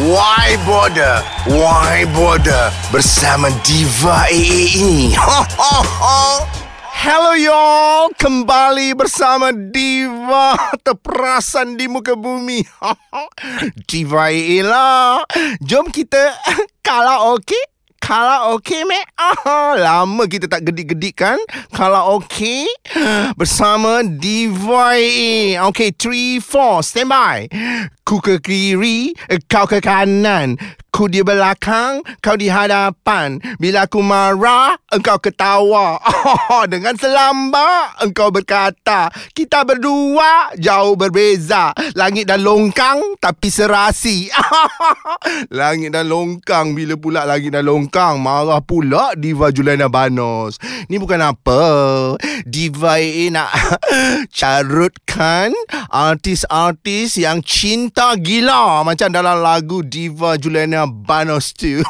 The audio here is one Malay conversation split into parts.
Why Border? Why Border? Bersama Diva AA ini. Ho, ho, ho. Hello y'all, kembali bersama Diva terperasan di muka bumi. Diva AA lah. Jom kita kalau okey kalau okey, mek. Ah, lama kita tak gedik-gedik kan? Kalau okey, bersama Diva AA. Okey, 3, 4, stand by. Ku ke kiri, kau ke kanan. Ku di belakang, kau di hadapan. Bila aku marah, engkau ketawa. Dengan selamba, engkau berkata. Kita berdua jauh berbeza. Langit dan longkang, tapi serasi. langit dan longkang, bila pula langit dan longkang? Marah pula Diva Juliana Banos. Ni bukan apa. Diva AA nak carutkan artis-artis yang cinta gila macam dalam lagu Diva Juliana Banos tu.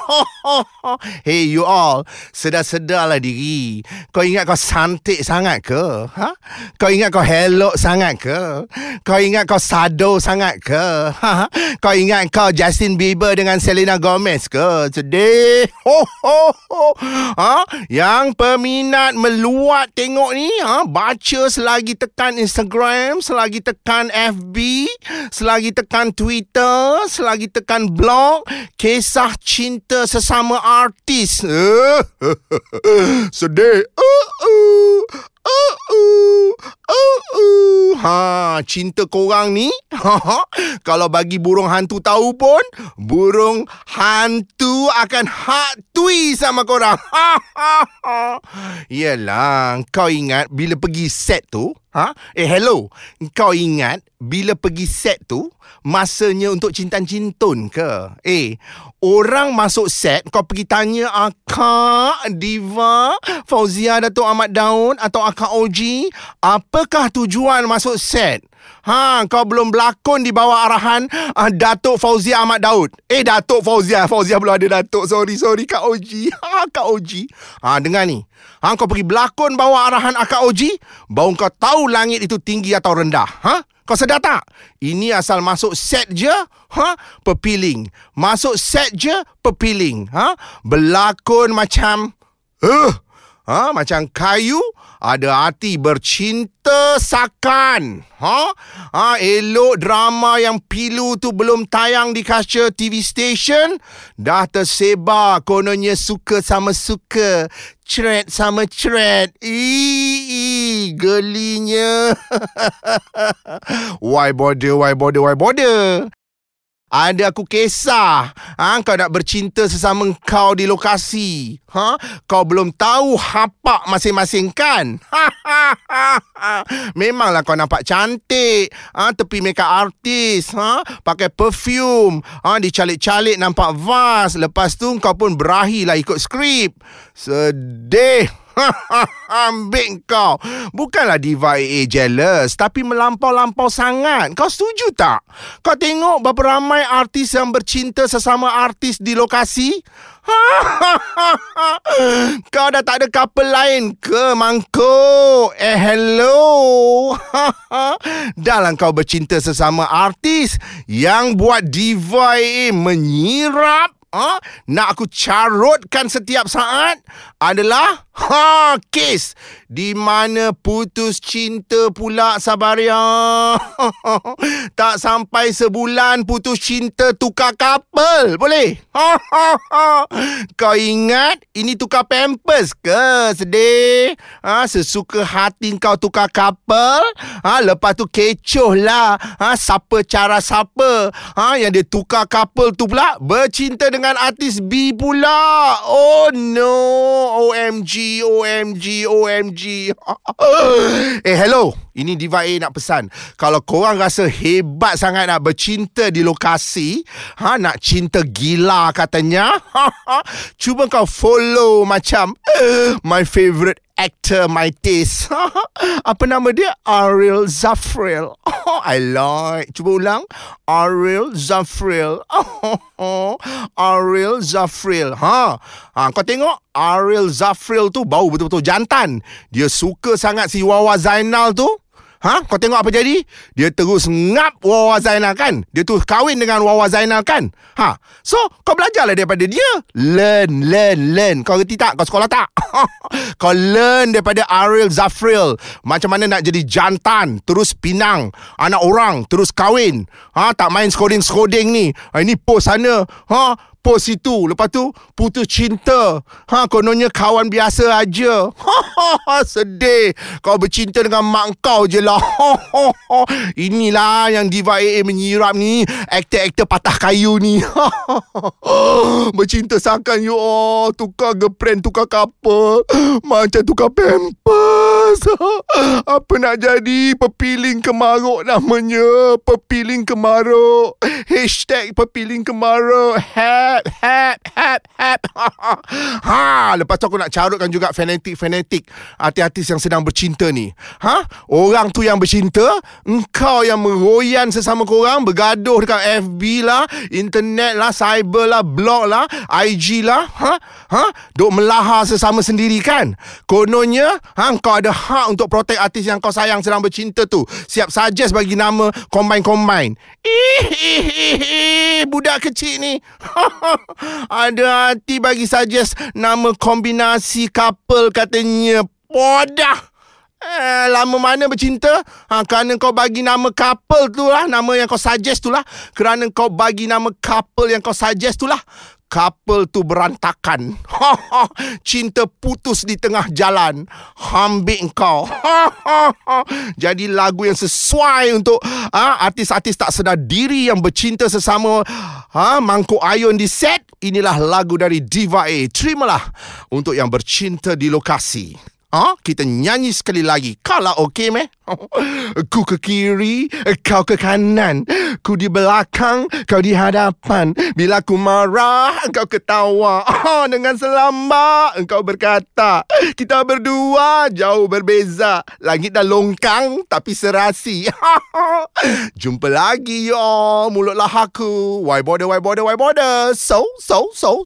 hey you all, sedar-sedarlah diri. Kau ingat kau santik sangat ke? Ha? Kau ingat kau hello sangat ke? Kau ingat kau sado sangat ke? Ha? Kau ingat kau Justin Bieber dengan Selena Gomez ke? Sedih. Ho ho ho. Ha? Yang peminat meluat tengok ni, ha? baca selagi tekan Instagram, selagi tekan FB, selagi tekan Twitter, selagi tekan blog, kisah cinta sesama artis. Sedih. Uh, uh, uh, uh, uh, uh. Ha, cinta korang ni, kalau bagi burung hantu tahu pun, burung hantu akan hak tui sama korang. Yelah, kau ingat bila pergi set tu, Ha? Eh hello, kau ingat bila pergi set tu masanya untuk cintan-cintun ke? Eh, orang masuk set kau pergi tanya akak Diva, Fauzia Datuk Ahmad Daun atau akak Oji, apakah tujuan masuk set? Ha, kau belum berlakon di bawah arahan uh, Datuk Fauzia Ahmad Daud. Eh, Datuk Fauzia. Fauzia belum ada Datuk. Sorry, sorry. Kak Oji. Ha, Kak Oji. Ha, dengar ni. Ha, kau pergi berlakon bawah arahan Kak Oji, baru kau tahu langit itu tinggi atau rendah. Ha? Kau sedar tak? Ini asal masuk set je, ha? Pepiling. Masuk set je, pepiling. Ha? Berlakon macam... Uh, ha? Macam kayu ada hati bercinta sakan. Ha? Ha, elok drama yang pilu tu belum tayang di kaca TV station. Dah tersebar kononnya suka sama suka. Thread sama thread. Ii, gelinya. why bother, why bother, why bother? Ada aku kisah ha? Kau nak bercinta sesama kau di lokasi ha? Kau belum tahu hapak masing-masing kan Memanglah kau nampak cantik ha? Tepi makeup artis ha? Pakai perfume ha? Dicalik-calik nampak vas Lepas tu kau pun berahilah ikut skrip Sedih Ambil kau Bukanlah Diva AA jealous Tapi melampau-lampau sangat Kau setuju tak? Kau tengok berapa ramai artis yang bercinta sesama artis di lokasi? Kau dah tak ada couple lain ke Mangkuk? Eh hello Dah lah kau bercinta sesama artis Yang buat Diva AA menyirap ha? nak aku carutkan setiap saat adalah ha kes di mana putus cinta pula Sabaria. tak sampai sebulan putus cinta tukar kapal. Boleh? Kau ingat ini tukar pampers ke? Sedih. Ha, sesuka hati kau tukar kapal. Ha, lepas tu kecoh lah. Ha, siapa cara siapa. Ha, yang dia tukar kapal tu pula bercinta dengan artis B pula. Oh no. OMG, OMG, OMG. eh hello. Ini Diva A nak pesan. Kalau korang rasa hebat sangat nak bercinta di lokasi, ha nak cinta gila katanya, cuba kau follow macam my favorite actor my taste. Apa nama dia? Ariel Zafril. I like. Cuba ulang. Ariel Zafril. Ariel Zafril. Ha. ha. Kau tengok Ariel Zafril tu bau betul-betul jantan. Dia suka sangat si Wawa Zainal tu. Ha? Kau tengok apa jadi? Dia terus ngap Wawa Zainal kan? Dia tu kahwin dengan Wawa Zainal kan? Ha? So, kau belajarlah daripada dia. Learn, learn, learn. Kau reti tak? Kau sekolah tak? kau learn daripada Ariel Zafril. Macam mana nak jadi jantan, terus pinang anak orang, terus kahwin. Ha? Tak main skoding-skoding ni. Ha, ini post sana. Ha? Post itu Lepas tu Putus cinta. Ha kononnya kawan biasa aja. Ha sedih. Kau bercinta dengan mak kau je lah. Ha, Inilah yang Diva AA menyirap ni. Aktor-aktor patah kayu ni. Bercinta sakan you all Tukar girlfriend Tukar couple Macam tukar pampers. Apa nak jadi? Pepiling kemaruk namanya. Pepiling kemaruk. Hashtag pepiling kemaruk. Hashtag hap, hap, hap, hap. ha, lepas tu aku nak carutkan juga fanatik-fanatik artis-artis yang sedang bercinta ni. Ha? Orang tu yang bercinta, engkau yang meroyan sesama korang, bergaduh dekat FB lah, internet lah, cyber lah, blog lah, IG lah. Ha? Ha? Duk melahar sesama sendiri kan? Kononnya, ha, kau ada hak untuk protek artis yang kau sayang sedang bercinta tu. Siap suggest bagi nama combine-combine. Ih, ih, ih, ih, budak kecil ni. Ada hati bagi suggest nama kombinasi couple katanya. Bodah. Eh, lama mana bercinta? Ha, kerana kau bagi nama couple tu lah. Nama yang kau suggest tu lah. Kerana kau bagi nama couple yang kau suggest tu lah couple tu berantakan. Cinta putus di tengah jalan. Hambik kau. Jadi lagu yang sesuai untuk ha, artis-artis tak sedar diri yang bercinta sesama ha, mangkuk ayun di set. Inilah lagu dari Diva A. Terimalah untuk yang bercinta di lokasi. Ha? Kita nyanyi sekali lagi. Kalau okey meh? Ku ke kiri, kau ke kanan. Ku di belakang, kau di hadapan. Bila ku marah, kau ketawa. Ha, dengan selamba, engkau berkata. Kita berdua jauh berbeza. Langit dah longkang, tapi serasi. Jumpa lagi yo, mulutlah aku. Why border, why border, why border. So, so, so.